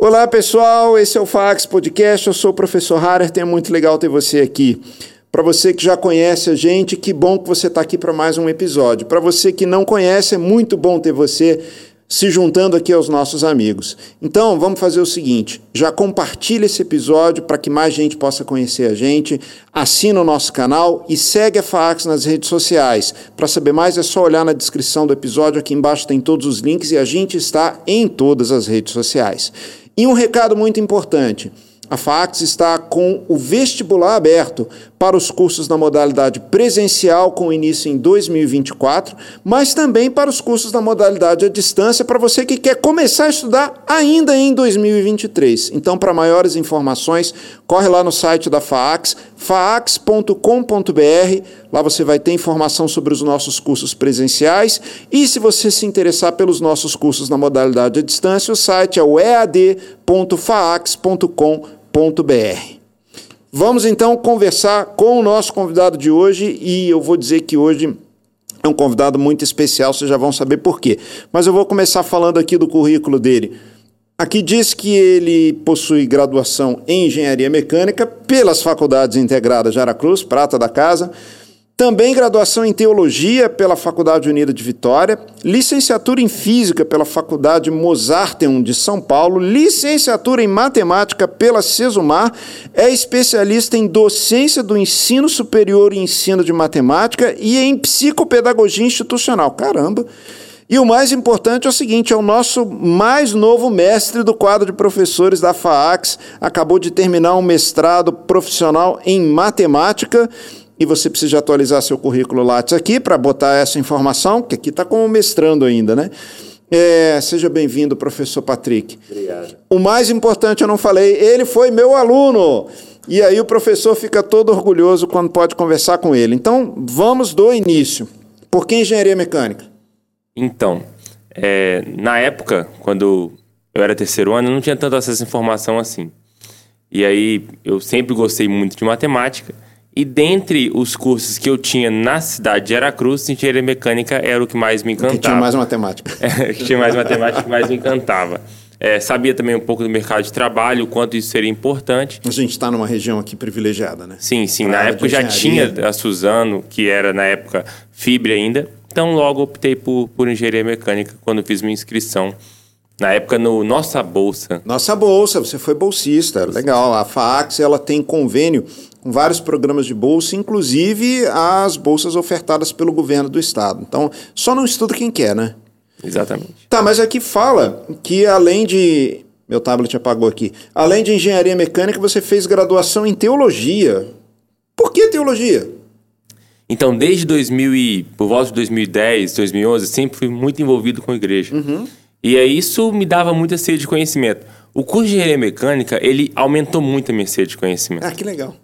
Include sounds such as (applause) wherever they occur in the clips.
Olá pessoal, esse é o Fax Podcast. Eu sou o professor Harer, é muito legal ter você aqui. Para você que já conhece a gente, que bom que você está aqui para mais um episódio. Para você que não conhece, é muito bom ter você se juntando aqui aos nossos amigos. Então, vamos fazer o seguinte: já compartilha esse episódio para que mais gente possa conhecer a gente, assina o nosso canal e segue a Fax nas redes sociais. Para saber mais é só olhar na descrição do episódio, aqui embaixo tem todos os links e a gente está em todas as redes sociais. E um recado muito importante. A FAX está com o vestibular aberto para os cursos na modalidade presencial, com início em 2024, mas também para os cursos na modalidade à distância, para você que quer começar a estudar ainda em 2023. Então, para maiores informações, corre lá no site da FAX, faax.com.br. Lá você vai ter informação sobre os nossos cursos presenciais e se você se interessar pelos nossos cursos na modalidade à distância, o site é o Vamos então conversar com o nosso convidado de hoje e eu vou dizer que hoje é um convidado muito especial, vocês já vão saber por quê. Mas eu vou começar falando aqui do currículo dele. Aqui diz que ele possui graduação em engenharia mecânica pelas Faculdades Integradas de Aracruz, Prata da Casa, também graduação em Teologia pela Faculdade Unida de Vitória, licenciatura em Física pela Faculdade Mozarteum de São Paulo, licenciatura em Matemática pela Cesumar, é especialista em docência do ensino superior e ensino de matemática e em psicopedagogia institucional. Caramba! E o mais importante é o seguinte: é o nosso mais novo mestre do quadro de professores da FAAX, acabou de terminar um mestrado profissional em matemática e você precisa atualizar seu currículo Lattes aqui para botar essa informação, que aqui está como mestrando ainda, né? É, seja bem-vindo, professor Patrick. Obrigado. O mais importante eu não falei, ele foi meu aluno. E aí o professor fica todo orgulhoso quando pode conversar com ele. Então, vamos do início. Por que engenharia mecânica? Então, é, na época, quando eu era terceiro ano, eu não tinha tanto acesso à informação assim. E aí eu sempre gostei muito de matemática e dentre os cursos que eu tinha na cidade de Aracruz, engenharia mecânica era o que mais me encantava. (laughs) Que tinha mais matemática. É, que tinha mais matemática que mais me encantava. É, sabia também um pouco do mercado de trabalho, o quanto isso seria importante. A gente está numa região aqui privilegiada, né? Sim, sim. Pra na época já tinha a Suzano, que era na época Fibre ainda. Então logo optei por, por engenharia mecânica quando fiz minha inscrição. Na época no Nossa Bolsa. Nossa Bolsa, você foi bolsista, legal. A FAAX ela tem convênio com vários programas de bolsa, inclusive as bolsas ofertadas pelo governo do estado. Então, só não estuda quem quer, né? Exatamente. Tá, mas aqui fala que além de. Meu tablet apagou aqui. Além de engenharia mecânica, você fez graduação em teologia. Por que teologia? Então, desde 2000 e, por volta de 2010, 2011, sempre fui muito envolvido com a igreja. Uhum. E aí isso me dava muita sede de conhecimento. O curso de engenharia mecânica, ele aumentou muito a minha sede de conhecimento. Ah, que legal.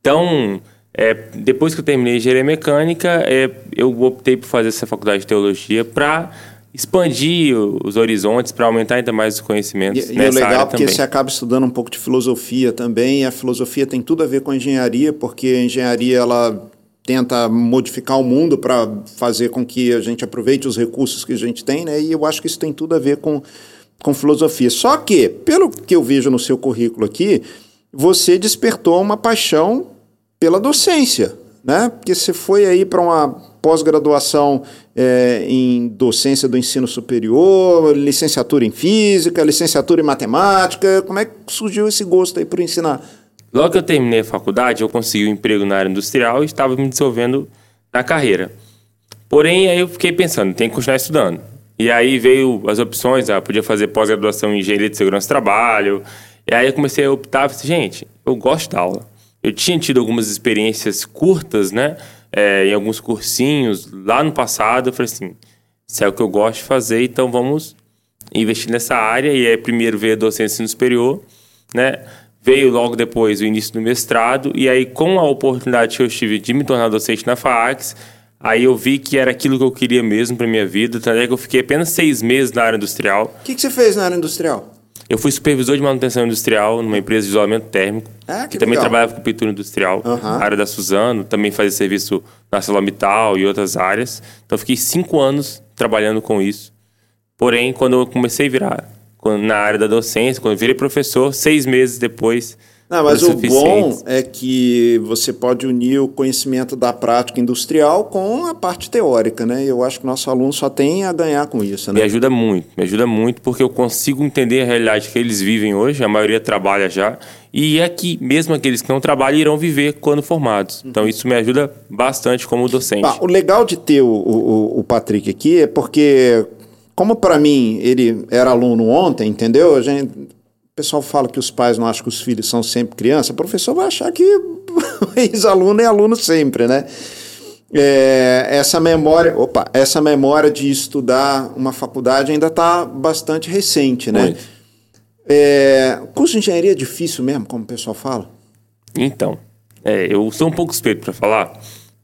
Então, é, depois que eu terminei engenharia mecânica, é, eu optei por fazer essa faculdade de teologia para expandir os horizontes, para aumentar ainda mais os conhecimentos e, nessa e é legal porque também. você acaba estudando um pouco de filosofia também, e a filosofia tem tudo a ver com a engenharia, porque a engenharia ela tenta modificar o mundo para fazer com que a gente aproveite os recursos que a gente tem, né? E eu acho que isso tem tudo a ver com, com filosofia. Só que, pelo que eu vejo no seu currículo aqui, você despertou uma paixão pela docência, né? Porque você foi aí para uma pós-graduação é, em docência do ensino superior, licenciatura em física, licenciatura em matemática. Como é que surgiu esse gosto aí por ensinar? Logo que eu terminei a faculdade, eu consegui um emprego na área industrial e estava me desenvolvendo na carreira. Porém, aí eu fiquei pensando, tem que continuar estudando. E aí veio as opções, ah, podia fazer pós-graduação em engenharia de segurança do trabalho. E aí eu comecei a optar, falei, gente, eu gosto da aula. Eu tinha tido algumas experiências curtas, né, é, em alguns cursinhos lá no passado. Eu falei assim, isso é o que eu gosto de fazer, então vamos investir nessa área. E aí primeiro veio a docência no superior, né, Veio logo depois o início do mestrado, e aí, com a oportunidade que eu tive de me tornar docente na FAAX, aí eu vi que era aquilo que eu queria mesmo para minha vida. Tanto é que eu fiquei apenas seis meses na área industrial. O que, que você fez na área industrial? Eu fui supervisor de manutenção industrial numa empresa de isolamento térmico. Ah, que, que também trabalhava com pintura industrial, Uhum. na área da Suzano, também fazia serviço na ArcelorMittal e outras áreas. Então, fiquei cinco anos trabalhando com isso. Porém, quando eu comecei a virar quando, na área da docência, quando eu virei professor, seis meses depois não, mas o bom é que você pode unir o conhecimento da prática industrial com a parte teórica, né? Eu acho que o nosso aluno só tem a ganhar com isso, né? Me ajuda muito, me ajuda muito porque eu consigo entender a realidade que eles vivem hoje, a maioria trabalha já, e é que mesmo aqueles que não trabalham irão viver quando formados. Então isso me ajuda bastante como docente. o legal de ter o, o, o Patrick aqui é porque como para mim ele era aluno ontem, entendeu? A gente pessoal fala que os pais não acham que os filhos são sempre criança, o professor vai achar que (laughs) ex-aluno é aluno sempre, né? É, essa memória, opa, essa memória de estudar uma faculdade ainda está bastante recente, né? É, curso de engenharia é difícil mesmo, como o pessoal fala? Então, é, eu sou um pouco suspeito para falar,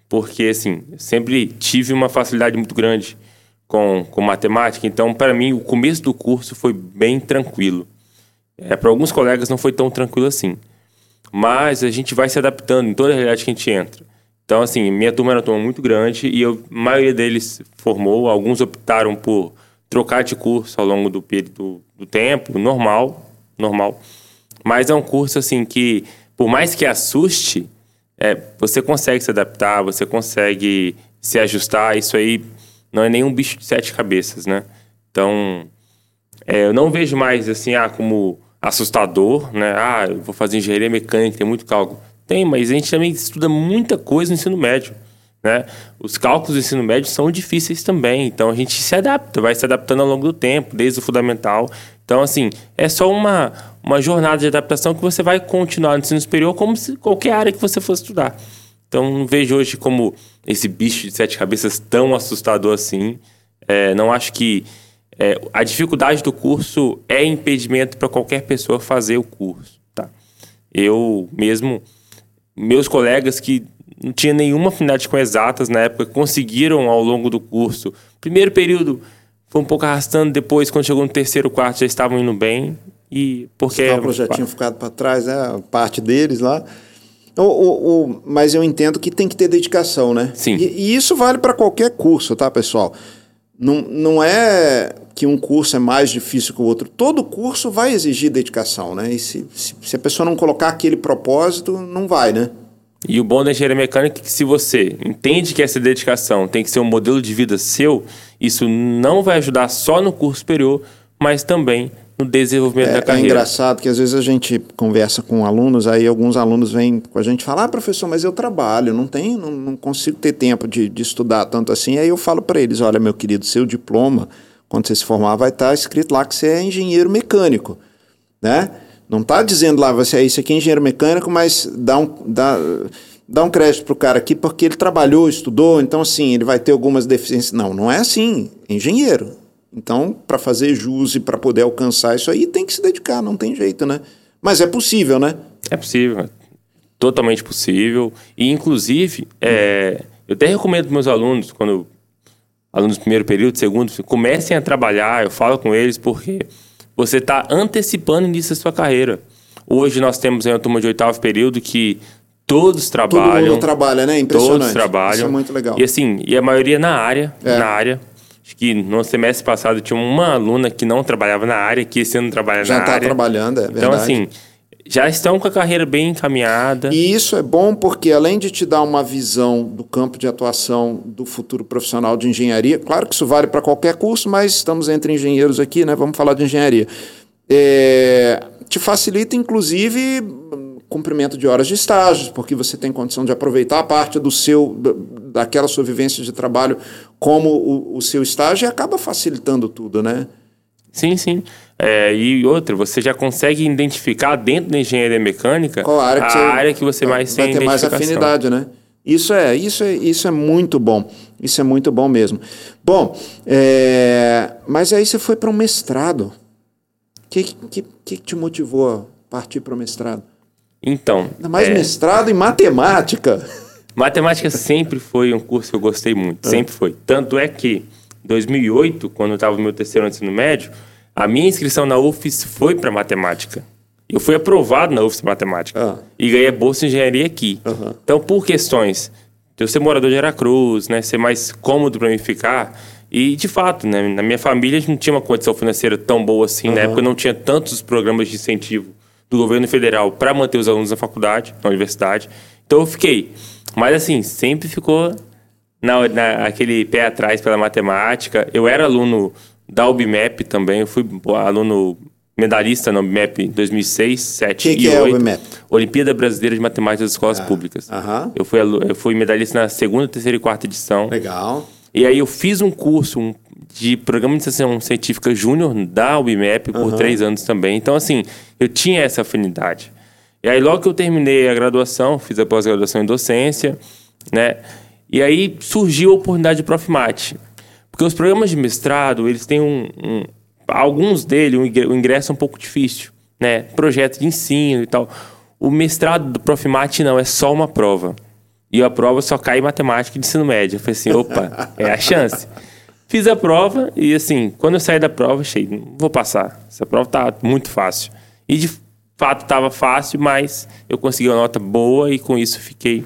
porque assim, sempre tive uma facilidade muito grande com, com matemática, então para mim o começo do curso foi bem tranquilo. É, para alguns colegas não foi tão tranquilo assim. Mas a gente vai se adaptando em toda a realidade que a gente entra. Então, assim, minha turma era uma turma muito grande e eu, a maioria deles formou. Alguns optaram por trocar de curso ao longo do período do tempo, normal, normal. Mas é um curso, assim, que por mais que assuste, é, você consegue se adaptar, você consegue se ajustar. Isso aí não é nenhum bicho de sete cabeças, né? Então, é, eu não vejo mais, assim, ah, como assustador, né? Ah, eu vou fazer engenharia mecânica, tem muito cálculo. Tem, mas a gente também estuda muita coisa no ensino médio. Né? Os cálculos do ensino médio são difíceis também, então a gente se adapta, vai se adaptando ao longo do tempo, desde o fundamental. Então, assim, é só uma, uma jornada de adaptação que você vai continuar no ensino superior como se qualquer área que você fosse estudar. Então, não vejo hoje como esse bicho de sete cabeças tão assustador assim. É, não acho que é, a dificuldade do curso é impedimento para qualquer pessoa fazer o curso. Tá? Eu mesmo, meus colegas que não tinham nenhuma afinidade com exatas na época, conseguiram ao longo do curso. Primeiro período foi um pouco arrastando, depois, quando chegou no terceiro, quarto, já estavam indo bem. E porque Os cálculos já tinham ficado para trás, né? Parte deles lá. O, o, o, mas eu entendo que tem que ter dedicação, né? Sim. E, e isso vale para qualquer curso, tá, pessoal? Não, não é que um curso é mais difícil que o outro. Todo curso vai exigir dedicação, né? E se, se, se, a pessoa não colocar aquele propósito, não vai, né? E o bom da engenharia mecânica é que se você entende que essa dedicação tem que ser um modelo de vida seu, isso não vai ajudar só no curso superior, mas também no desenvolvimento é, da carreira. É engraçado que às vezes a gente conversa com alunos, aí alguns alunos vêm com a gente falar, ah, professor, mas eu trabalho, não tenho, não, não consigo ter tempo de, de estudar tanto assim. Aí eu falo para eles, olha, meu querido, seu diploma, quando você se formar, vai estar tá escrito lá que você é engenheiro mecânico, né? Não está dizendo lá, você é isso aqui é engenheiro mecânico, mas dá um, dá, dá um crédito para o cara aqui porque ele trabalhou, estudou, então assim, ele vai ter algumas deficiências. Não, não é assim, é engenheiro. Então, para fazer jus e para poder alcançar isso aí, tem que se dedicar, não tem jeito, né? Mas é possível, né? É possível, totalmente possível. E, inclusive, é, eu até recomendo para meus alunos, quando alunos do primeiro período, segundo, comecem a trabalhar, eu falo com eles, porque você está antecipando início da sua carreira. Hoje nós temos uma turma de oitavo período que todos trabalham. Todo mundo trabalha, né? Impressionante. Todos trabalham. Isso é muito legal. E assim, e a maioria na área, é. na área. Acho que no semestre passado tinha uma aluna que não trabalhava na área, que esse ano trabalha Já na tá área. Já está trabalhando, é então, verdade. Então, assim, já estão com a carreira bem encaminhada. E isso é bom porque, além de te dar uma visão do campo de atuação do futuro profissional de engenharia, claro que isso vale para qualquer curso, mas estamos entre engenheiros aqui, né? Vamos falar de engenharia. É, te facilita, inclusive, cumprimento de horas de estágios, porque você tem condição de aproveitar a parte do seu, daquela sua vivência de trabalho como o, o seu estágio e acaba facilitando tudo, né? Sim, sim. É, e outra, você já consegue identificar dentro da engenharia mecânica Qual a área que, a você, área que você mais vai tem ter mais afinidade, né? Isso é, isso é, isso é muito bom. Isso é muito bom mesmo. Bom, é, mas aí você foi para um mestrado. O que, que, que te motivou a partir para o mestrado? Então. Ainda mais é... mestrado em matemática. Matemática sempre foi um curso que eu gostei muito, é. sempre foi. Tanto é que, em 2008, quando eu estava no meu terceiro ano ensino médio, a minha inscrição na UFES foi para matemática. Eu fui aprovado na UFES Matemática ah. e ganhei a bolsa de engenharia aqui. Uhum. Então, por questões de eu ser morador de Aracruz, né, ser mais cômodo para mim ficar, E, de fato, né, na minha família não tinha uma condição financeira tão boa assim. Uhum. Na época não tinha tantos programas de incentivo do governo federal para manter os alunos na faculdade, na universidade. Então eu fiquei. Mas, assim, sempre ficou na, na, aquele pé atrás pela matemática. Eu era aluno da UBMEP também. Eu fui aluno medalhista no UBMEP 2006, 2007 que e que 2008. É UBMEP? Olimpíada Brasileira de Matemática das Escolas ah, Públicas. Uh -huh. eu, fui, eu fui medalhista na segunda, terceira e quarta edição. Legal. E aí eu fiz um curso um, de Programa de Iniciação Científica Júnior da UBMEP por uhum. três anos também. Então, assim, eu tinha essa afinidade. E aí, logo que eu terminei a graduação, fiz a pós-graduação em docência, né? E aí surgiu a oportunidade de Profimate. Porque os programas de mestrado, eles têm um... um alguns deles, o ingresso é um pouco difícil, né? Projeto de ensino e tal. O mestrado do Profimate não, é só uma prova. E a prova só cai em matemática de ensino médio. Eu falei assim, opa, (laughs) é a chance. Fiz a prova e assim, quando eu saí da prova, achei, não vou passar. Essa prova tá muito fácil. E de fato estava fácil, mas eu consegui uma nota boa e com isso fiquei,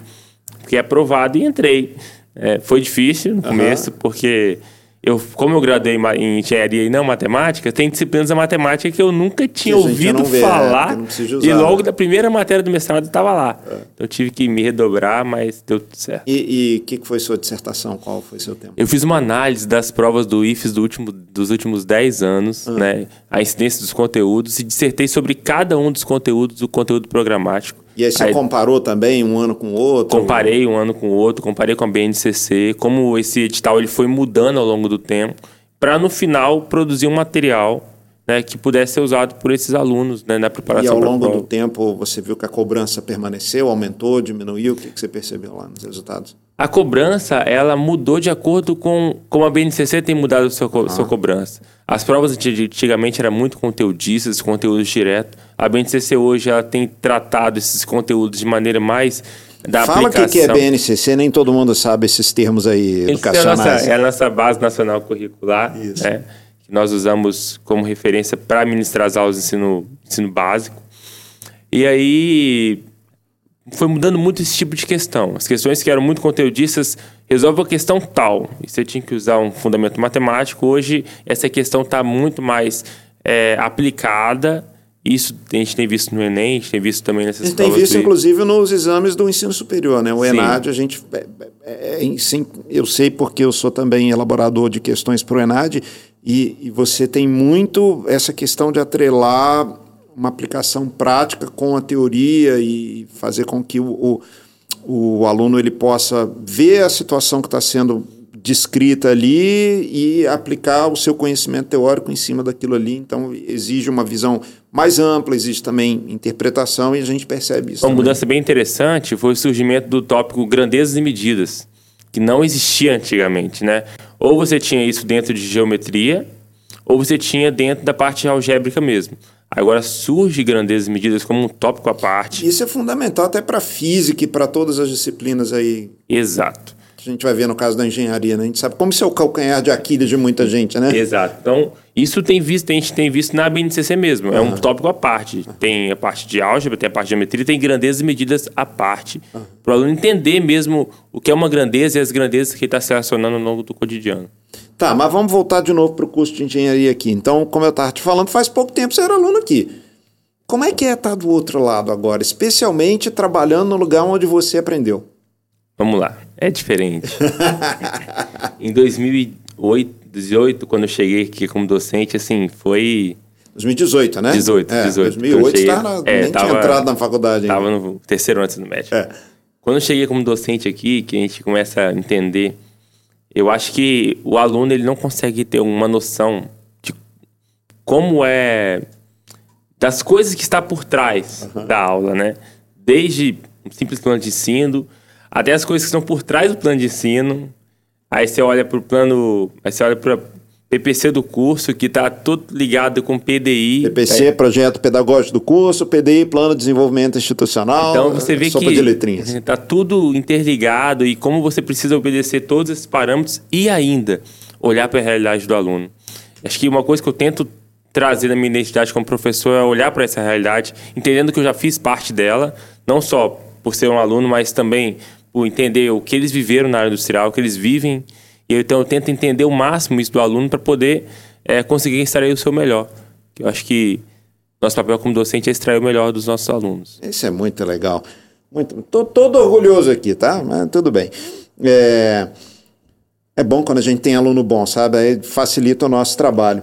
fiquei aprovado e entrei. É, foi difícil no começo, uhum. porque eu, como eu graduei em engenharia e não matemática, tem disciplinas da matemática que eu nunca tinha ouvido vê, falar. Né? Usar, e logo né? da primeira matéria do mestrado estava lá. É. Então eu tive que me redobrar, mas deu tudo certo. E o que, que foi sua dissertação? Qual foi seu tempo? Eu fiz uma análise das provas do IFES do último, dos últimos 10 anos, uhum. né? A incidência dos conteúdos, e dissertei sobre cada um dos conteúdos do conteúdo programático. E aí você aí, comparou também um ano com o outro? Comparei um ano com o outro, comparei com a BNCC, como esse edital ele foi mudando ao longo do tempo, para no final produzir um material né, que pudesse ser usado por esses alunos né, na preparação. E ao longo do tempo você viu que a cobrança permaneceu, aumentou, diminuiu? O que, que você percebeu lá nos resultados? A cobrança, ela mudou de acordo com como a BNCC tem mudado a sua, ah. sua cobrança. As provas antigamente eram muito conteudistas, conteúdos direto. A BNCC hoje ela tem tratado esses conteúdos de maneira mais da Fala o que é BNCC, nem todo mundo sabe esses termos aí educacionais. É a nossa, é a nossa base nacional curricular, Isso. Né, que nós usamos como referência para ministrar as aulas de ensino, ensino básico. E aí foi mudando muito esse tipo de questão. As questões que eram muito conteudistas resolve a questão tal. E você tinha que usar um fundamento matemático. Hoje, essa questão está muito mais é, aplicada. Isso a gente tem visto no Enem, a gente tem visto também nessas A gente tem visto, do... inclusive, nos exames do ensino superior. Né? O Sim. ENAD, a gente. É, é, é, sim, eu sei porque eu sou também elaborador de questões para o ENAD. E, e você tem muito essa questão de atrelar uma aplicação prática com a teoria e fazer com que o, o, o aluno ele possa ver a situação que está sendo descrita ali e aplicar o seu conhecimento teórico em cima daquilo ali. Então, exige uma visão mais ampla, existe também interpretação e a gente percebe isso. Uma também. mudança bem interessante foi o surgimento do tópico grandezas e medidas, que não existia antigamente, né? Ou você tinha isso dentro de geometria, ou você tinha dentro da parte algébrica mesmo. Agora surge grandezas medidas como um tópico à parte. Isso é fundamental até para física e para todas as disciplinas aí. Exato. A gente vai ver no caso da engenharia, né? A gente sabe como isso é o calcanhar de Aquiles de muita gente, né? Exato. Então, isso tem visto, a gente tem visto na BNCC mesmo. É um tópico à parte. Tem a parte de álgebra, tem a parte de geometria, tem grandezas e medidas à parte. Para o aluno entender mesmo o que é uma grandeza e as grandezas que está se relacionando ao longo do cotidiano. Tá, mas vamos voltar de novo para o curso de engenharia aqui. Então, como eu estava te falando, faz pouco tempo você era aluno aqui. Como é que é estar do outro lado agora, especialmente trabalhando no lugar onde você aprendeu? Vamos lá, é diferente. (laughs) em 2018, quando eu cheguei aqui como docente, assim, foi 2018, né? 18, é, 18. 2008 você tá é, nem tava, tinha entrado na faculdade ainda. Tava no terceiro ano do médico. É. Quando eu cheguei como docente aqui, que a gente começa a entender eu acho que o aluno ele não consegue ter uma noção de como é das coisas que está por trás uhum. da aula, né? Desde um simples plano de ensino até as coisas que estão por trás do plano de ensino. Aí você olha para o plano, aí você olha para PPC do curso, que está tudo ligado com PDI. PPC, é. Projeto Pedagógico do curso, PDI, Plano de Desenvolvimento Institucional. Então você vê sopa que está tudo interligado e como você precisa obedecer todos esses parâmetros e ainda olhar para a realidade do aluno. Acho que uma coisa que eu tento trazer na minha identidade como professor é olhar para essa realidade, entendendo que eu já fiz parte dela, não só por ser um aluno, mas também por entender o que eles viveram na área industrial, o que eles vivem E então eu tento entender o máximo isso do aluno para poder é, conseguir extrair o seu melhor. Eu acho que nosso papel como docente é extrair o melhor dos nossos alunos. Isso é muito legal. Muito, tô todo orgulhoso aqui, tá? Mas tudo bem. É, é bom quando a gente tem aluno bom, sabe? Aí facilita o nosso trabalho.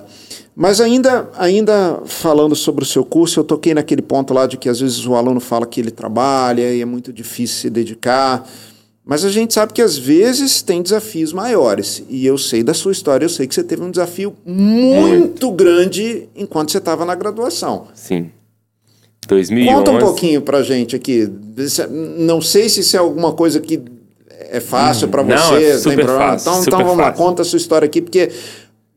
Mas ainda, ainda falando sobre o seu curso, eu toquei naquele ponto lá de que às vezes o aluno fala que ele trabalha e é muito difícil se dedicar. Mas a gente sabe que às vezes tem desafios maiores. E eu sei da sua história, eu sei que você teve um desafio muito, muito. grande enquanto você estava na graduação. Sim. 2011. Conta um pouquinho pra gente aqui. Não sei se isso é alguma coisa que é fácil para você. Não, é super fácil, então, então vamos fácil. lá, conta a sua história aqui, porque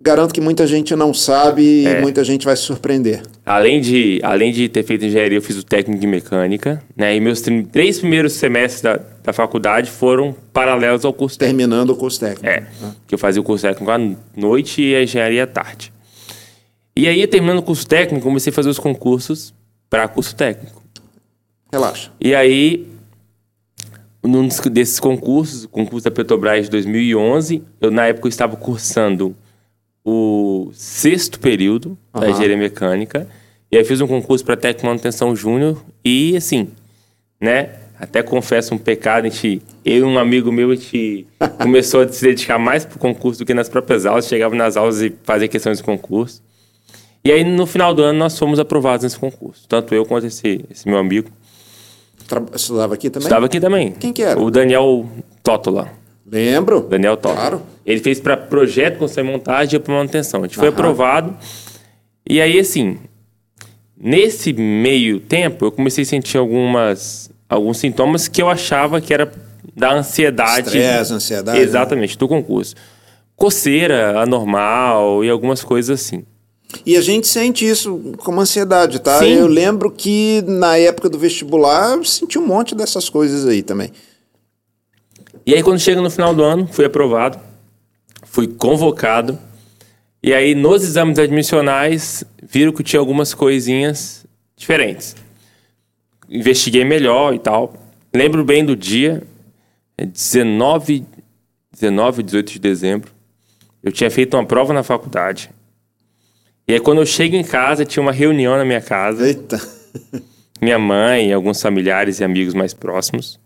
garanto que muita gente não sabe é. e muita gente vai se surpreender. Além de, além de ter feito engenharia, eu fiz o técnico de mecânica, né? E meus três primeiros semestres da, da faculdade foram paralelos ao curso técnico. Terminando o curso técnico. É, ah. que eu fazia o curso técnico à noite e a engenharia à tarde. E aí, terminando o curso técnico, comecei a fazer os concursos para curso técnico. Relaxa. E aí, num desses concursos, o concurso da Petrobras de 2011, eu na época eu estava cursando o sexto período uhum. da engenharia mecânica. E aí fiz um concurso para técnico manutenção júnior e assim, né? Até confesso um pecado, a gente, eu e um amigo meu, a gente (laughs) começou a se dedicar mais pro concurso do que nas próprias aulas, chegava nas aulas e fazia questões de concurso. E aí no final do ano nós fomos aprovados nesse concurso, tanto eu quanto esse, esse meu amigo. Tra estudava aqui também? Estudava aqui também. Quem que era? O Daniel Tótola. Lembro. Daniel Totti. Claro. Ele fez para projeto, construção e montagem e para manutenção. A gente foi aprovado. E aí, assim, nesse meio tempo, eu comecei a sentir algumas, alguns sintomas que eu achava que era da ansiedade. Estresse, ansiedade. Exatamente, né? do concurso. Coceira anormal e algumas coisas assim. E a gente sente isso como ansiedade, tá? Sim. Eu lembro que na época do vestibular eu senti um monte dessas coisas aí também. E aí, quando chega no final do ano, fui aprovado, fui convocado. E aí, nos exames admissionais, viram que tinha algumas coisinhas diferentes. Investiguei melhor e tal. Lembro bem do dia, 19, 19 18 de dezembro. Eu tinha feito uma prova na faculdade. E aí, quando eu chego em casa, tinha uma reunião na minha casa. Eita! Minha mãe, alguns familiares e amigos mais próximos.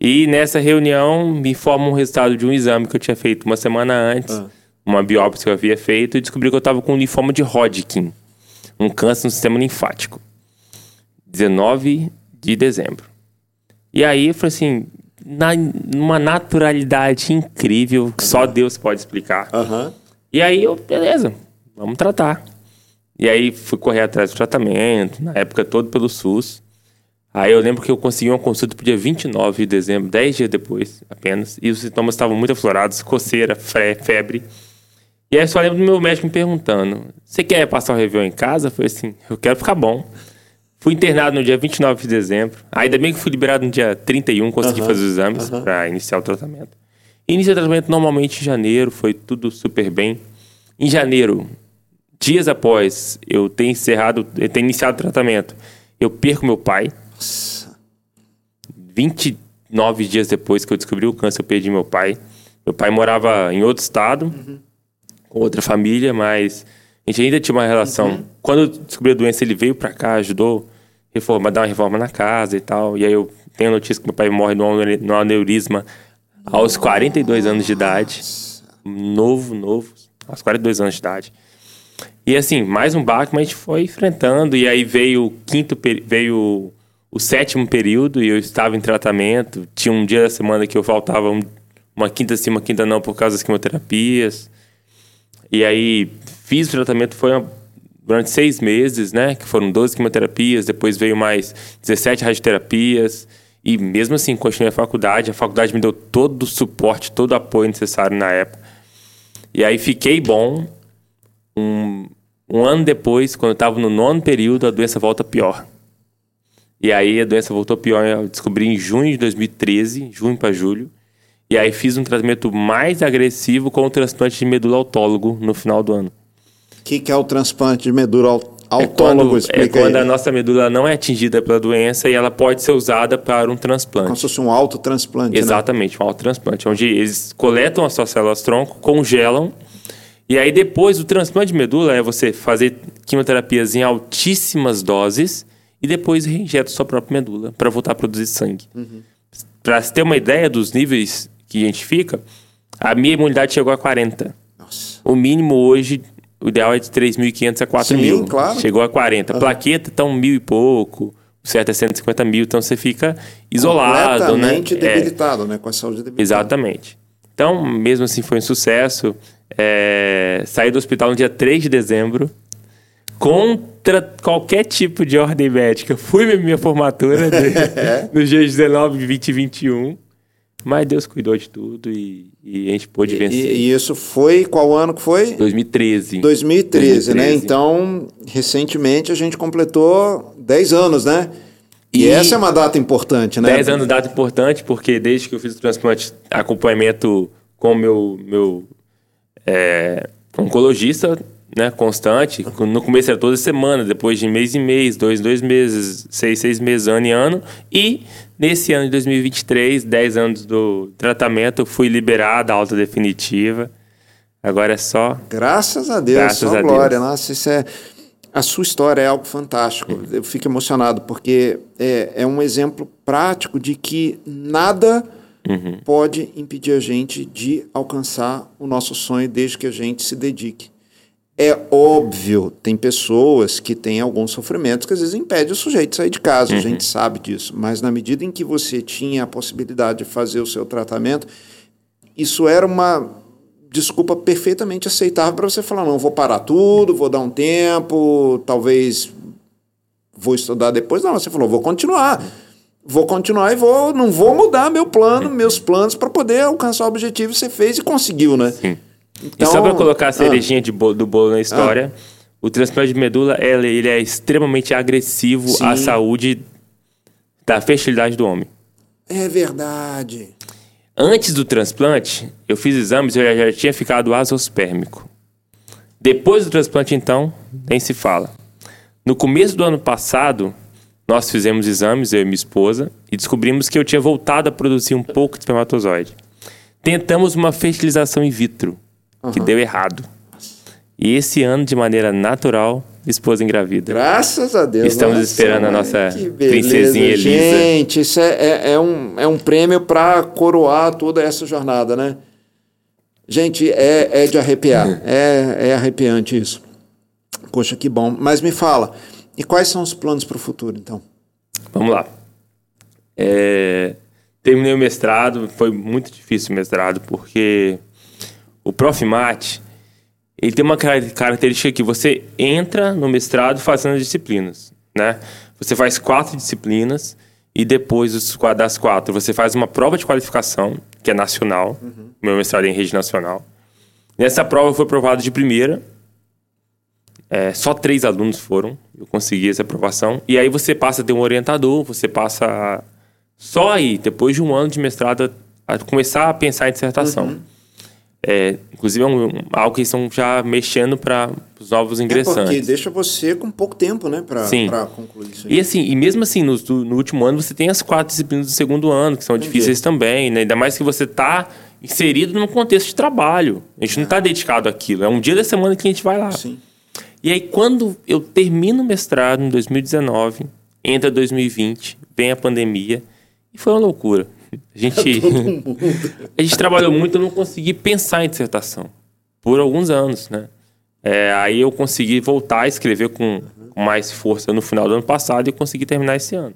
E nessa reunião me informa um resultado de um exame que eu tinha feito uma semana antes, ah. uma biópsia que eu havia feito, e descobri que eu estava com um linfoma de Hodgkin, um câncer no sistema linfático. 19 de dezembro. E aí eu falei assim, na, numa naturalidade incrível, que só Deus pode explicar. Uhum. E aí eu, beleza, vamos tratar. E aí fui correr atrás do tratamento, na época todo pelo SUS. Aí eu lembro que eu consegui uma consulta pro dia 29 de dezembro, 10 dias depois apenas, e os sintomas estavam muito aflorados, coceira, febre. E aí eu só lembro do meu médico me perguntando: Você quer passar o Réveillon em casa? Eu falei assim: Eu quero ficar bom. Fui internado no dia 29 de dezembro. Ainda bem que fui liberado no dia 31, consegui uhum, fazer os exames uhum. para iniciar o tratamento. Iniciei o tratamento normalmente em janeiro, foi tudo super bem. Em janeiro, dias após eu ter encerrado, eu ter iniciado o tratamento, eu perco meu pai. Nossa. 29 dias depois que eu descobri o câncer, eu perdi meu pai. Meu pai morava em outro estado, uhum. com outra família, mas a gente ainda tinha uma relação. Uhum. Quando eu descobri a doença, ele veio para cá, ajudou reforma, dar uma reforma na casa e tal. E aí eu tenho a notícia que meu pai morre no aneurisma aos 42 anos de idade. Novo, novo, aos 42 anos de idade. E assim, mais um baque, mas a gente foi enfrentando. E aí veio o quinto, veio o sétimo período e eu estava em tratamento. Tinha um dia da semana que eu faltava uma quinta sim, uma quinta não por causa das quimioterapias. E aí fiz o tratamento, foi uma, durante seis meses, né? Que foram 12 quimioterapias, depois veio mais 17 radioterapias. E mesmo assim, continuei a faculdade. A faculdade me deu todo o suporte, todo o apoio necessário na época. E aí fiquei bom. Um, um ano depois, quando eu estava no nono período, a doença volta pior. E aí a doença voltou pior, eu descobri em junho de 2013, junho para julho. E aí fiz um tratamento mais agressivo com o transplante de medula autólogo no final do ano. O que, que, é o transplante de medula Autólogo, é quando, é quando aí. a nossa medula não é atingida pela doença e ela pode ser usada para um transplante. Como se fosse um autotransplante, né? Exatamente, um autotransplante, onde eles coletam as suas células tronco, congelam, e aí depois o transplante de medula é você fazer quimioterapias em altíssimas doses e depois reinjeta sua própria medula para voltar a produzir sangue. Uhum. Para você ter uma ideia dos níveis que a gente fica, a minha imunidade chegou a 40. Nossa. O mínimo hoje, o ideal é de 3.500 a 4.000. Sim, claro. Chegou a 40. Plaqueta tá um mil e pouco, o certo é 150 mil, então você fica isolado, né? Completamente É. debilitado, né? Com a saúde debilitada. Exatamente. Então, mesmo assim, foi um sucesso. É, saí do hospital no dia 3 de dezembro, contra qualquer tipo de ordem médica. Fui na minha formatura de, nos dias 19, 20 e 21. Mas Deus cuidou de tudo e, e a gente pôde vencer. e isso foi, qual ano que foi? 2013. 2013, né? 2013. Então, recentemente a gente completou 10 anos, né? E, E- essa é uma data importante, né? 10 anos data importante, porque desde que eu fiz o transplante, acompanhamento com o meu, meu é, oncologista, né, constante. No começo era toda semana, depois de mês em mês, dois em dois meses, seis, seis meses, ano em ano. E nesse ano de 2023, 10 anos do tratamento, fui liberado, alta definitiva. Agora é só Graças a Deus, Graças só a glória. Deus. Nossa, isso é... A sua história é algo fantástico. Eu fico emocionado, porque é, é um exemplo prático de que nada Uhum. pode impedir a gente de alcançar o nosso sonho desde que a gente se dedique. É óbvio, tem pessoas que têm alguns sofrimentos que às vezes impede o sujeito de sair de casa, a gente sabe disso. Mas na medida em que você tinha a possibilidade de fazer o seu tratamento, isso era uma desculpa perfeitamente aceitável para você falar, não, vou parar tudo, vou dar um tempo, talvez vou estudar depois. Não, você falou, vou continuar. Vou continuar e vou, não vou mudar meu plano, meus planos para poder alcançar o objetivo que você fez e conseguiu, né? Sim. Então, e só para colocar a ah, cerejinha de bo- do bolo na história, o transplante de medula ele, ele é extremamente agressivo à Sim. saúde da fertilidade do homem. é verdade. Antes do transplante, eu fiz exames e eu já, já tinha ficado azospérmico. Depois do transplante, então, nem se fala. No começo do ano passado, nós fizemos exames, eu e minha esposa, e descobrimos que eu tinha voltado a produzir um pouco de espermatozoide. Tentamos uma fertilização in vitro, que deu errado. E esse ano, de maneira natural, esposa engravida. Graças a Deus. Estamos esperando a nossa princesinha Elisa. Gente, isso é, é, é um, é um prêmio para coroar toda essa jornada, né? Gente, é, é de arrepiar. (laughs) é, é arrepiante isso. Poxa, que bom. Mas me fala, e quais são os planos para o futuro, então? Vamos lá. É, terminei o mestrado, foi muito difícil o mestrado, porque o Prof. Mate, ele tem uma cara- característica que você entra no mestrado fazendo as disciplinas, né? Você faz quatro disciplinas e depois das quatro você faz uma prova de qualificação, que é nacional. Meu mestrado é em rede nacional. Nessa prova eu fui aprovado de primeira, é, só três alunos foram, eu consegui essa aprovação. E aí você passa a ter um orientador, você passa a- só aí, depois de um ano de mestrado, a, começar a pensar em dissertação. É, inclusive é um, algo que estão já mexendo para os novos É ingressantes. porque deixa você com pouco tempo, né, para concluir isso aí. E assim, e mesmo assim, no, no último ano você tem as quatro disciplinas do segundo ano, que são difíceis também, né? Ainda mais que você está inserido num contexto de trabalho. A gente não está dedicado àquilo. É um dia da semana que a gente vai lá. Sim. E aí, quando eu termino o mestrado em 2019, entra 2020, vem a pandemia, e foi uma loucura. A gente, (laughs) a gente trabalhou muito, eu não consegui pensar em dissertação por alguns anos, né? É, aí eu consegui voltar a escrever com, com mais força no final do ano passado e consegui terminar esse ano.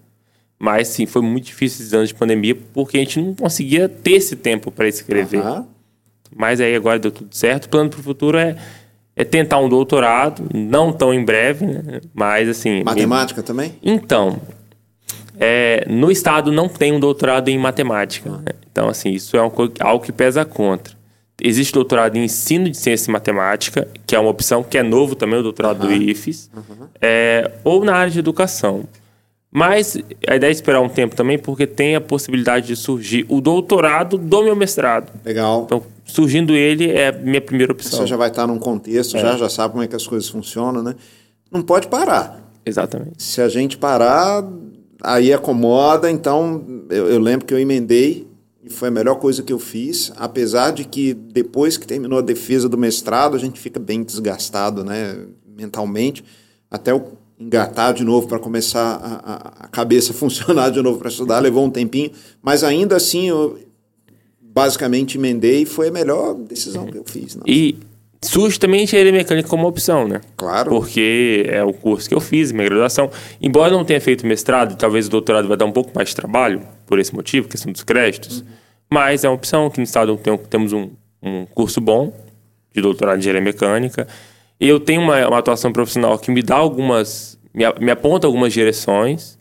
Mas sim, foi muito difícil esses anos de pandemia porque a gente não conseguia ter esse tempo para escrever. Aham. Mas aí agora deu tudo certo. O plano para o futuro é, é tentar um doutorado, não tão em breve, né? mas assim. Matemática também? Então, é, no estado não tem um doutorado em matemática. né? Então, assim, isso é co- algo que pesa contra. Existe doutorado em ensino de ciência e matemática, que é uma opção que é novo também, o doutorado do IFES, é, ou na área de educação. Mas a ideia é esperar um tempo também, porque tem a possibilidade de surgir o doutorado do meu mestrado. Legal. Então, surgindo ele, é a minha primeira opção. Você já vai estar num É. contexto, já, já sabe como é que as coisas funcionam, né? não pode parar. Exatamente. Se a gente parar, aí acomoda. Então, eu, eu lembro que eu emendei e foi a melhor coisa que eu fiz, apesar de que depois que terminou a defesa do mestrado, a gente fica bem desgastado, né, mentalmente, até o engatar de novo para começar a, a, cabeça (laughs) funcionar de novo para estudar, levou um tempinho, mas ainda assim eu basicamente emendei e foi a melhor decisão que eu fiz. E surge também engenharia mecânica como opção, né? Claro. Porque é o curso que eu fiz, minha graduação. Embora não tenha feito mestrado, talvez o doutorado vai dar um pouco mais de trabalho, por esse motivo, questão dos créditos. Uhum. Mas é uma opção que no estado tem, temos um, um curso bom de doutorado em engenharia mecânica. E eu tenho uma, uma atuação profissional que me dá algumas. me, me aponta algumas direções.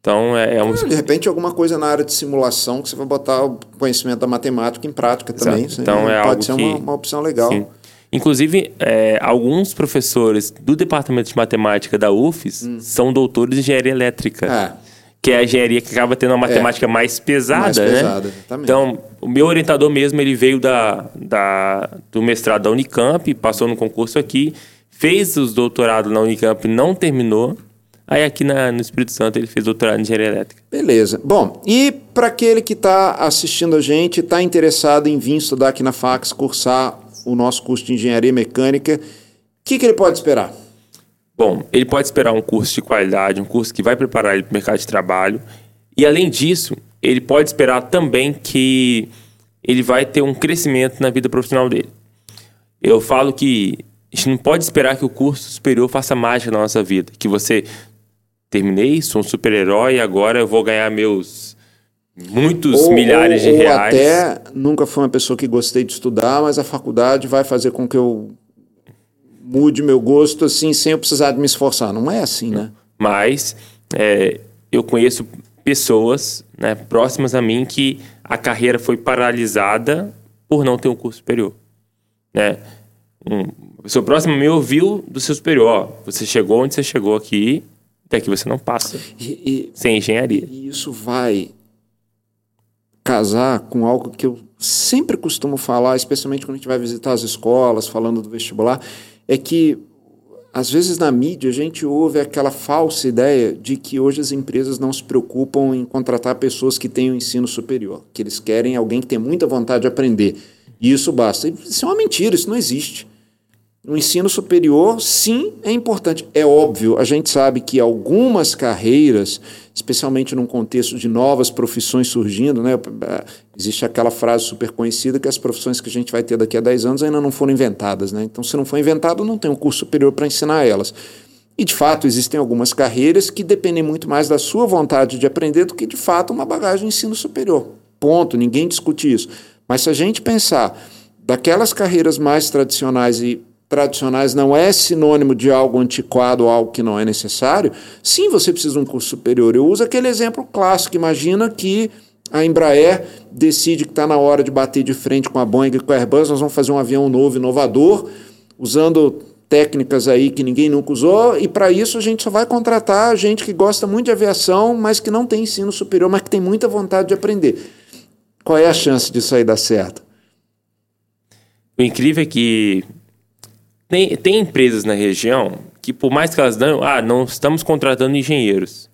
Então, é, é um... De repente, alguma coisa na área de simulação que você vai botar o conhecimento da matemática em prática também. Então, é pode ser que... uma, uma opção legal. Sim. Inclusive, é, alguns professores do departamento de matemática da UFES hum. são doutores em engenharia elétrica. É. Que é a engenharia que acaba tendo uma é. matemática é. mais pesada, mais né? Pesada, exatamente. Então, o meu orientador mesmo, ele veio da, da, do mestrado da Unicamp, passou no concurso aqui, fez os doutorados na Unicamp, não terminou, Aí aqui na, no Espírito Santo ele fez doutorado em engenharia elétrica. Beleza. Bom, e para aquele que está assistindo a gente, está interessado em vir estudar aqui na Fax, cursar o nosso curso de engenharia mecânica, o que, que ele pode esperar? Bom, ele pode esperar um curso de qualidade, um curso que vai preparar ele para o mercado de trabalho. E além disso, ele pode esperar também que ele vai ter um crescimento na vida profissional dele. Eu falo que a gente não pode esperar que o curso superior faça mágica na nossa vida, que você terminei, sou um super-herói, agora eu vou ganhar meus muitos ou, milhares de ou reais. até nunca fui uma pessoa que gostei de estudar, mas a faculdade vai fazer com que eu mude meu gosto assim, sem eu precisar de me esforçar. Não é assim, né? Mas é, eu conheço pessoas né, próximas a mim que a carreira foi paralisada por não ter um curso superior. Né? Um, a pessoa próxima me ouviu do seu superior. Ó, você chegou onde você chegou aqui, Daqui você não passa. E, e, sem engenharia. E isso vai casar com algo que eu sempre costumo falar, especialmente quando a gente vai visitar as escolas, falando do vestibular, é que às vezes na mídia a gente ouve aquela falsa ideia de que hoje as empresas não se preocupam em contratar pessoas que tenham ensino superior, que eles querem alguém que tenha muita vontade de aprender. E isso basta. Isso é uma mentira, isso não existe. No ensino superior, sim, é importante. É óbvio, a gente sabe que algumas carreiras, especialmente num contexto de novas profissões surgindo, né? existe aquela frase super conhecida que as profissões que a gente vai ter daqui a 10 anos ainda não foram inventadas. Né? Então, se não for inventado, não tem um curso superior para ensinar elas. E, de fato, existem algumas carreiras que dependem muito mais da sua vontade de aprender do que, de fato, uma bagagem de ensino superior. Ponto, ninguém discute isso. Mas se a gente pensar daquelas carreiras mais tradicionais e tradicionais não é sinônimo de algo antiquado ou algo que não é necessário, sim, você precisa de um curso superior. Eu uso aquele exemplo clássico. Imagina que a Embraer decide que está na hora de bater de frente com a Boeing e com a Airbus, nós vamos fazer um avião novo, inovador, usando técnicas aí que ninguém nunca usou, e para isso a gente só vai contratar gente que gosta muito de aviação, mas que não tem ensino superior, mas que tem muita vontade de aprender. Qual é a chance disso aí dar certo? O incrível é que tem, tem empresas na região que, por mais que elas dão, ah, não estamos contratando engenheiros.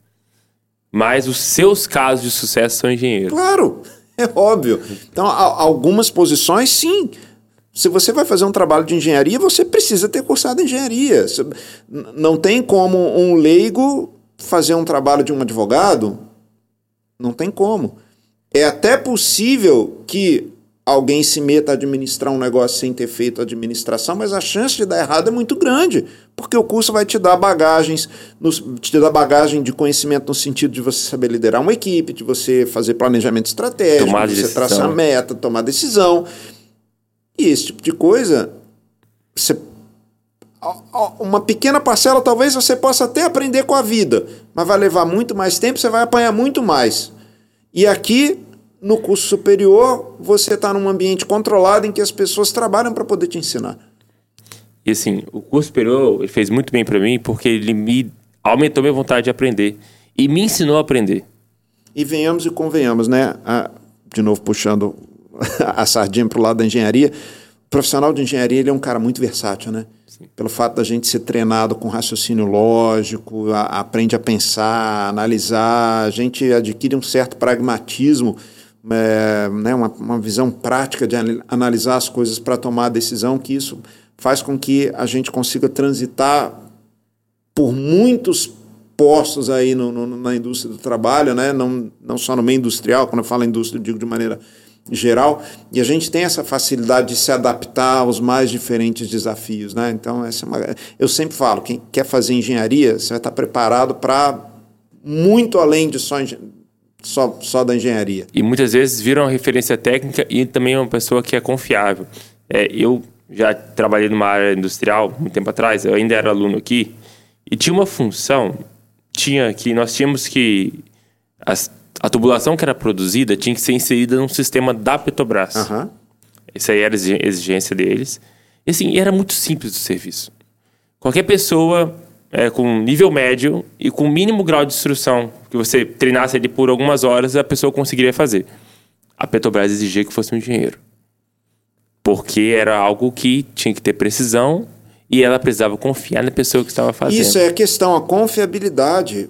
Mas os seus casos de sucesso são engenheiros. Claro, (laughs) é óbvio. Então, algumas posições, sim. Se você vai fazer um trabalho de engenharia, você precisa ter cursado engenharia. Não tem como um leigo fazer um trabalho de um advogado? Não tem como. É até possível que alguém se meta a administrar um negócio sem ter feito administração, mas a chance de dar errado é muito grande, porque o curso vai te dar bagagens, te dar bagagem de conhecimento no sentido de você saber liderar uma equipe, de você fazer planejamento estratégico, tomar de você decisão. traçar meta, tomar decisão. E esse tipo de coisa, você uma pequena parcela talvez você possa até aprender com a vida, mas vai levar muito mais tempo, você vai apanhar muito mais. E aqui no curso superior, você está num ambiente controlado em que as pessoas trabalham para poder te ensinar. E assim, o curso superior fez muito bem para mim porque ele me aumentou minha vontade de aprender e me ensinou a aprender. E venhamos e convenhamos, né? de novo, puxando (laughs) a sardinha para o lado da engenharia. O profissional de engenharia ele é um cara muito versátil, né? pelo fato da gente ser treinado com raciocínio lógico, a, aprende a pensar, a analisar, a gente adquire um certo pragmatismo, é, né, uma, uma visão prática de analisar as coisas para tomar a decisão, que isso faz com que a gente consiga transitar por muitos postos aí no, no, na indústria do trabalho, né? não, não só no meio industrial, quando eu falo indústria, eu digo de maneira geral, e a gente tem essa facilidade de se adaptar aos mais diferentes desafios. Né? Então, essa é uma, eu sempre falo, quem quer fazer engenharia, você vai estar preparado para muito além de só, só, só da engenharia. E muitas vezes viram uma referência técnica e também uma pessoa que é confiável. É, eu já trabalhei numa área industrial muito tempo atrás, eu ainda era aluno aqui, e tinha uma função, tinha que nós tínhamos que as a tubulação que era produzida tinha que ser inserida num sistema da Petrobras. Uhum. Essa aí era a exigência deles. E assim, era muito simples o serviço. Qualquer pessoa é, com nível médio e com mínimo grau de instrução, que você treinasse ele por algumas horas, a pessoa conseguiria fazer. A Petrobras exigia que fosse um engenheiro. Porque era algo que tinha que ter precisão e ela precisava confiar na pessoa que estava fazendo. Isso é a questão, a confiabilidade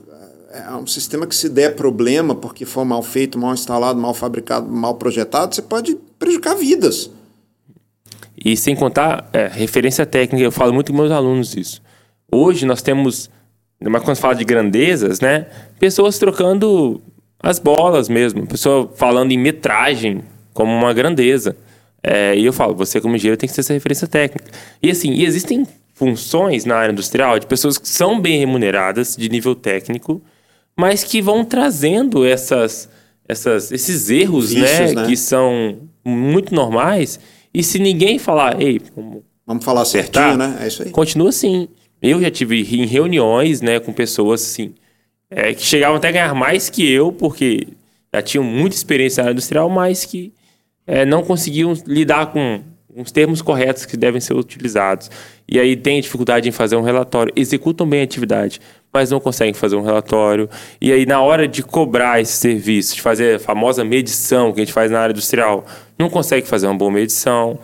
é um sistema que se der problema porque for mal feito, mal instalado, mal fabricado, mal projetado, você pode prejudicar vidas. E sem contar é, referência técnica, eu falo muito com meus alunos isso. Hoje nós temos, mas quando se fala de grandezas, né? Pessoas trocando as bolas mesmo, pessoa falando em metragem como uma grandeza. É, e eu falo, você como engenheiro tem que ter essa referência técnica. E assim, e existem funções na área industrial de pessoas que são bem remuneradas de nível técnico, mas que vão trazendo essas, essas, esses erros, né, né, que são muito normais. E se ninguém falar, ei, vamos, vamos falar certinho, né? É isso aí. Continua assim. Eu já tive em reuniões, né, com pessoas assim, é, que chegavam até a ganhar mais que eu, porque já tinham muita experiência na área industrial, mas que é, não conseguiam lidar com os termos corretos que devem ser utilizados. E aí tem dificuldade em fazer um relatório, executam bem a atividade, mas não conseguem fazer um relatório. E aí, na hora de cobrar esse serviço, de fazer a famosa medição que a gente faz na área industrial, não consegue fazer uma boa medição.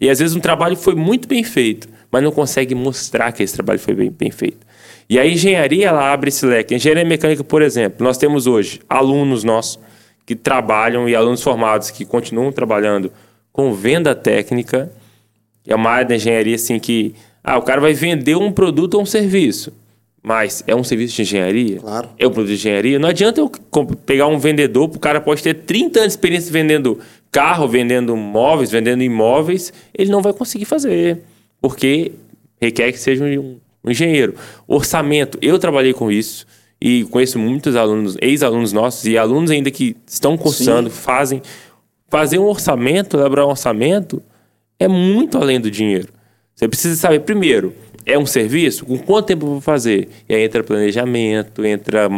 E às vezes um trabalho foi muito bem feito, mas não consegue mostrar que esse trabalho foi bem, bem feito. E a engenharia, ela abre esse leque. Engenharia mecânica, por exemplo, nós temos hoje alunos nossos que trabalham e alunos formados que continuam trabalhando com venda técnica. É uma área da engenharia assim que ah, o cara vai vender um produto ou um serviço. Mas é um serviço de engenharia? Claro. É um produto de engenharia? Não adianta eu pegar um vendedor, o cara pode ter 30 anos de experiência vendendo carro, vendendo móveis, vendendo imóveis, ele não vai conseguir fazer, porque requer que seja um, um engenheiro. Orçamento, eu trabalhei com isso e conheço muitos alunos, ex-alunos nossos e alunos ainda que estão cursando, Sim. fazem. Fazer um orçamento, elaborar um orçamento, é muito além do dinheiro. Você precisa saber, primeiro, é um serviço? Com quanto tempo eu vou fazer? E aí entra planejamento, entra.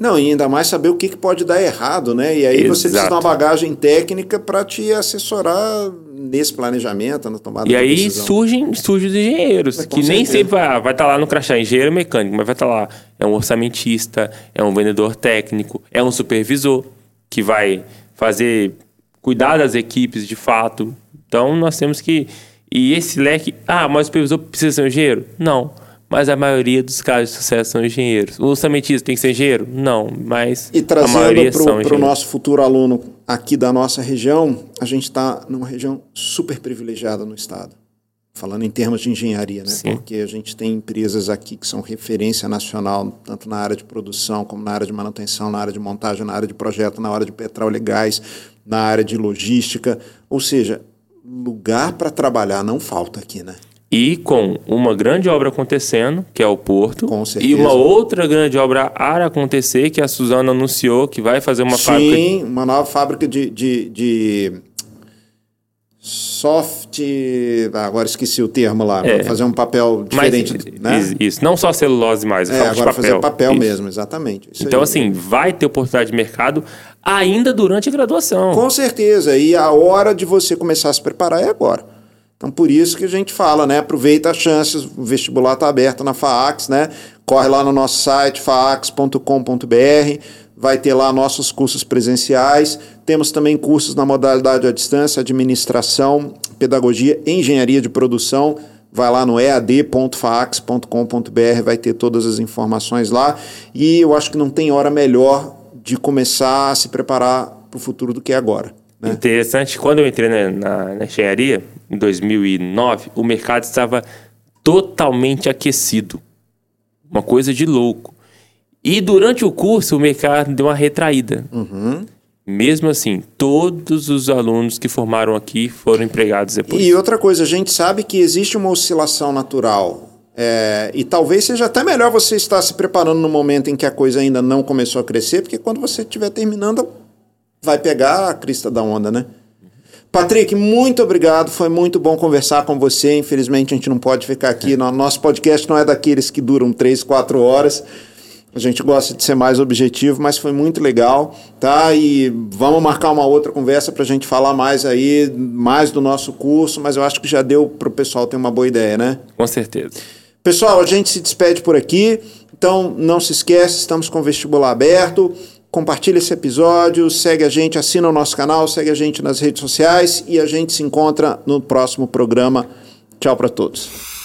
Não, e ainda mais saber o que, que pode dar errado, né? E aí Exato. você precisa de uma bagagem técnica para te assessorar nesse planejamento, na tomada e de aí decisão. surgem, surgem os engenheiros, que nem sempre vai estar tá lá no crachá, engenheiro mecânico, mas vai estar tá lá. É um orçamentista, é um vendedor técnico, é um supervisor que vai fazer, cuidar das equipes de fato. Então nós temos que e esse leque, ah, mas o supervisor precisa ser um engenheiro? Não. Mas a maioria dos casos de sucesso são engenheiros. O orçamentista tem que ser engenheiro? Não, mas e trazendo para o nosso futuro aluno aqui da nossa região, a gente está numa região super privilegiada no estado. Falando em termos de engenharia, né? Sim. Porque a gente tem empresas aqui que são referência nacional, tanto na área de produção, como na área de manutenção, na área de montagem, na área de projeto, na área de petróleo e gás, na área de logística. Ou seja, lugar para trabalhar não falta aqui, né? E com uma grande obra acontecendo, que é o Porto, e uma outra grande obra a acontecer, que a Suzana anunciou que vai fazer uma Sim, fábrica. Sim, uma nova fábrica de, de, de soft. Ah, agora esqueci o termo lá. É. Fazer um papel diferente. Mas, né? Isso, não só celulose mais, é, agora papel. fazer papel isso. mesmo, exatamente. Isso então, aí. assim, vai ter oportunidade de mercado ainda durante a graduação. Com certeza. E a hora de você começar a se preparar é agora. Então, por isso que a gente fala, né? Aproveita as chances, o vestibular está aberto na FAAX, né? Corre lá no nosso site, faax.com.br, vai ter lá nossos cursos presenciais. Temos também cursos na modalidade à distância, administração, pedagogia, engenharia de produção. vai lá no ead.fax.com.br, vai ter todas as informações lá. E eu acho que não tem hora melhor de começar a se preparar para o futuro do que agora. Né? Interessante, quando eu entrei na, na, na engenharia, em 2009, o mercado estava totalmente aquecido. Uma coisa de louco. E durante o curso, o mercado deu uma retraída. Uhum. Mesmo assim, todos os alunos que formaram aqui foram empregados depois. E outra coisa, a gente sabe que existe uma oscilação natural. É, e talvez seja até melhor você estar se preparando no momento em que a coisa ainda não começou a crescer, porque quando você estiver terminando, vai pegar a crista da onda, né? Patrick, muito obrigado. Foi muito bom conversar com você. Infelizmente, a gente não pode ficar aqui. Nosso podcast não é daqueles que duram três, quatro horas. A gente gosta de ser mais objetivo, mas foi muito legal, tá? E vamos marcar uma outra conversa para a gente falar mais aí, mais do nosso curso, mas eu acho que já deu para o pessoal ter uma boa ideia, né? Com certeza. Pessoal, a gente se despede por aqui, então não se esquece, estamos com o vestibular aberto. Compartilha esse episódio, segue a gente, assina o nosso canal, segue a gente nas redes sociais e a gente se encontra no próximo programa. Tchau para todos.